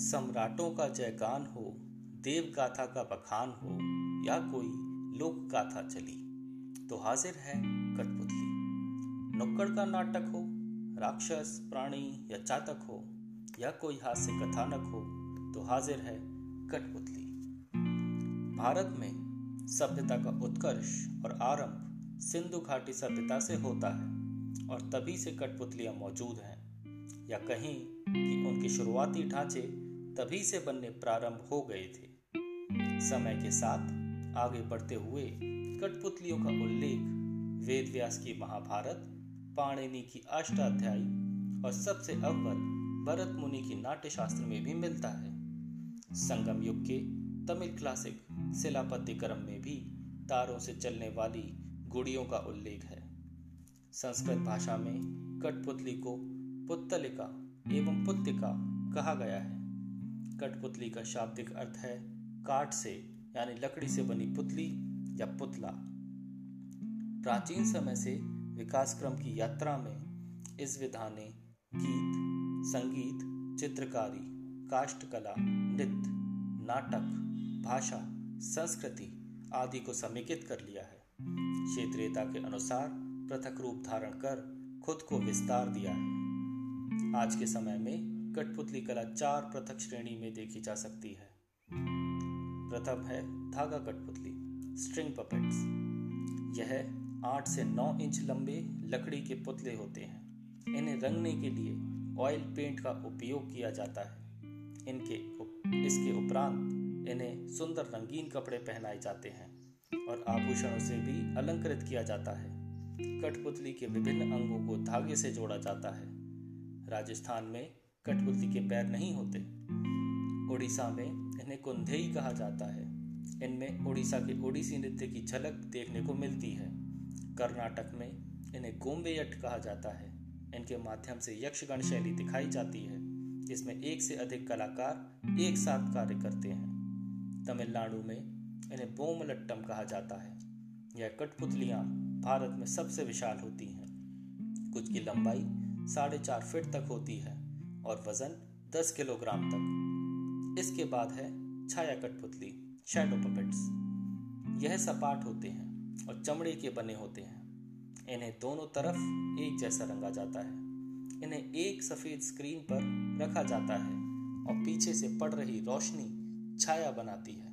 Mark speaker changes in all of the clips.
Speaker 1: सम्राटों का जयगान हो देव गाथा का बखान हो, या कोई लोक गाथा चली तो हाजिर है कठपुतली। नुक्कड़ का नाटक हो, राक्षस, प्राणी या चातक हो, या कोई हास्य कथानक हो तो हाजिर है कठपुतली। भारत में सभ्यता का उत्कर्ष और आरंभ सिंधु घाटी सभ्यता से होता है, और तभी से कठपुतलियाँ मौजूद हैं, या कहीं कि उनके शुरुआती ढांचे तभी से बनने प्रारंभ हो गए थे। समय के साथ आगे बढ़ते हुए कठपुतलियों का उल्लेख वेद व्यास की महाभारत, पाणिनि की अष्टाध्यायी और सबसे अव्वल भरत मुनि की नाट्य शास्त्र में भी मिलता है। संगम युग के तमिल क्लासिक शिलापति क्रम में भी तारों से चलने वाली गुड़ियों का उल्लेख है। संस्कृत भाषा में कठपुतली को पुत्तलिका एवं पुत्तिका कहा गया है। कठपुतली का शाब्दिक अर्थ है काठ से, यानी लकड़ी से बनी पुतली या पुतला। प्राचीन समय से विकास क्रम की यात्रा में इस विधा ने गीत, संगीत, चित्रकारी, काष्ठकला, नृत्य, नाटक, भाषा, संस्कृति आदि को समेकित कर लिया है। क्षेत्रीयता के अनुसार पृथक रूप धारण कर खुद को विस्तार दिया है। आज के समय में कठपुतली कला चार पृथक श्रेणी में देखी जा सकती है। प्रथम है धागा कठपुतली स्ट्रिंग पपेट्स यह आठ से नौ इंच लंबे लकड़ी के पुतले होते हैं। इन्हें रंगने के लिए ऑयल पेंट का उपयोग किया जाता है। इनके इसके उपरांत इन्हें सुंदर रंगीन कपड़े पहनाए जाते हैं और आभूषणों से भी अलंकृत किया जाता है। कठपुतली के विभिन्न अंगों को धागे से जोड़ा जाता है। राजस्थान में कठपुतली के पैर नहीं होते। उड़ीसा में इन्हें कुंधेई कहा जाता है। इनमें उड़ीसा के ओडिसी नृत्य की झलक देखने को मिलती है। कर्नाटक में इन्हें गोम्बेयट कहा जाता है। इनके माध्यम से यक्षगण शैली दिखाई जाती है। जिसमें एक से अधिक कलाकार एक साथ कार्य करते हैं। तमिलनाडु में इन्हें बोमलट्टम कहा जाता है। यह कठपुतलियाँ भारत में सबसे विशाल होती हैं। कुछ की लंबाई साढ़े चार फीट तक होती है। और वज़न 10 किलोग्राम तक। इसके बाद है छाया कठपुतली शैडो पपेट्स यह सपाट होते हैं और चमड़े के बने होते हैं। इन्हें दोनों तरफ़ एक जैसा रंगा जाता है। इन्हें एक सफ़ेद स्क्रीन पर रखा जाता है और पीछे से पड़ रही रोशनी छाया बनाती है,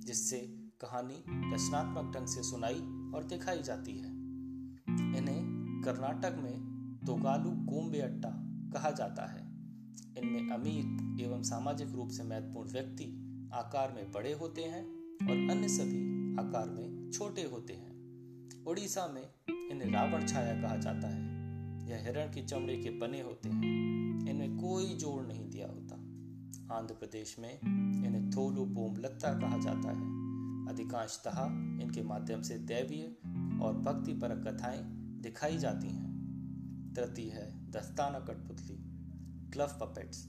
Speaker 1: जिससे कहानी रचनात्मक ढंग से सुनाई और दिखाई जाती है। इन्हें कर्नाटक में तोगालू कोम्बे अट्टा कहा जाता है। इनमें अमीर एवं सामाजिक रूप से महत्वपूर्ण व्यक्ति आकार में बड़े होते हैं और अन्य सभी आकार में छोटे होते हैं। उड़ीसा में इन्हें रावण छाया कहा जाता है। यह हिरण की चमड़े के बने होते हैं। इनमें कोई जोड़ नहीं दिया होता। आंध्र प्रदेश में इन्हें थोलू बोम लत्ता कहा जाता है। अधिकांशतः इनके माध्यम से दैवीय और भक्ति परक कथाएँ दिखाई जाती हैं। तृतीय है दस्ताना कठपुतली। ग्लव पपेट्स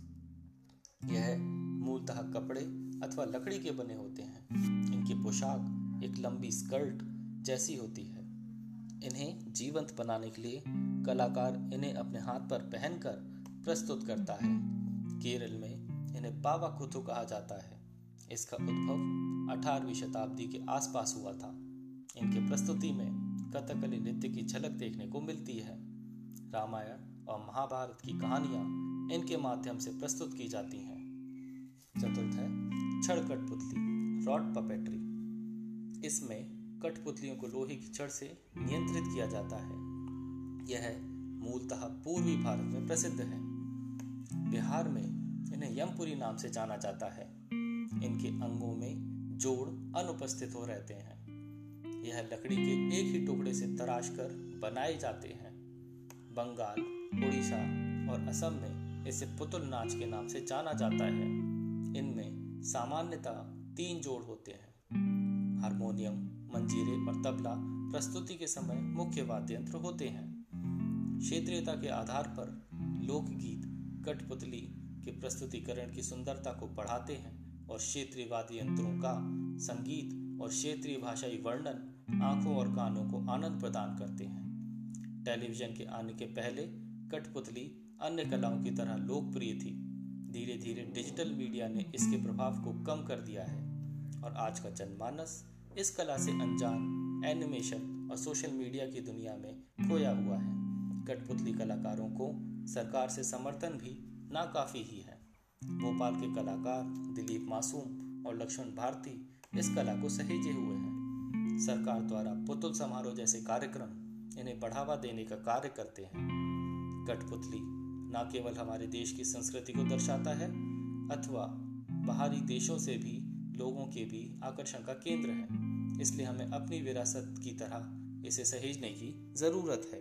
Speaker 1: यह मूलतः कपड़े अथवा लकड़ी के बने होते हैं। इनकी पोशाक एक लंबी स्कर्ट जैसी होती है। इन्हें जीवंत बनाने के लिए कलाकार इन्हें अपने हाथ पर पहनकर प्रस्तुत करता है। केरल में इन्हें पावा कुथु कहा जाता है। इसका उद्भव 18वीं शताब्दी के आसपास हुआ था। इनके प्रस्तुति में कथकली नृत्य की झलक देखने को मिलती है। रामायण और महाभारत की कहानियाँ इनके माध्यम से प्रस्तुत की जाती हैं। चतुर्थ है, छड़ कठपुतली रॉड पपेट्री इसमें कठपुतलियों को लोहे की छड़ से नियंत्रित किया जाता है। यह मूलतः पूर्वी भारत में प्रसिद्ध है। बिहार में इन्हें यमपुरी नाम से जाना जाता है। इनके अंगों में जोड़ अनुपस्थित हो रहते हैं। यह लकड़ी के एक ही टुकड़े से तराश कर बनाए जाते हैं। बंगाल, उड़ीसा और असम में इसे पुतुल नाच के नाम से जाना जाता है। इनमें सामान्यतः तीन जोड़ होते हैं। हारमोनियम, मंजीरे और तबला प्रस्तुति के समय मुख्य वाद्य यंत्र होते हैं। क्षेत्रीयता के आधार पर लोकगीत कठपुतली के प्रस्तुतिकरण की सुंदरता को बढ़ाते हैं और क्षेत्रीय वाद्य यंत्रों का संगीत और क्षेत्रीय भाषाई वर्णन आँखों और कानों को आनंद प्रदान करते हैं। टेलीविज़न के आने के पहले कठपुतली अन्य कलाओं की तरह लोकप्रिय थी। धीरे धीरे डिजिटल मीडिया ने इसके प्रभाव को कम कर दिया है। और आज का जनमानस इस कला से अनजान, एनिमेशन और सोशल मीडिया की दुनिया में खोया हुआ है। कठपुतली कलाकारों को सरकार से समर्थन भी नाकाफी ही है। भोपाल के कलाकार दिलीप मासूम और लक्ष्मण भारती इस कला को सहेजे हुए हैं। सरकार द्वारा पुतुल समारोह जैसे कार्यक्रम इन्हें बढ़ावा देने का कार्य करते हैं। कठपुतली न केवल हमारे देश की संस्कृति को दर्शाता है, अथवा बाहरी देशों से भी लोगों के भी आकर्षण का केंद्र है। इसलिए हमें अपनी विरासत की तरह इसे सहेजने की ज़रूरत है।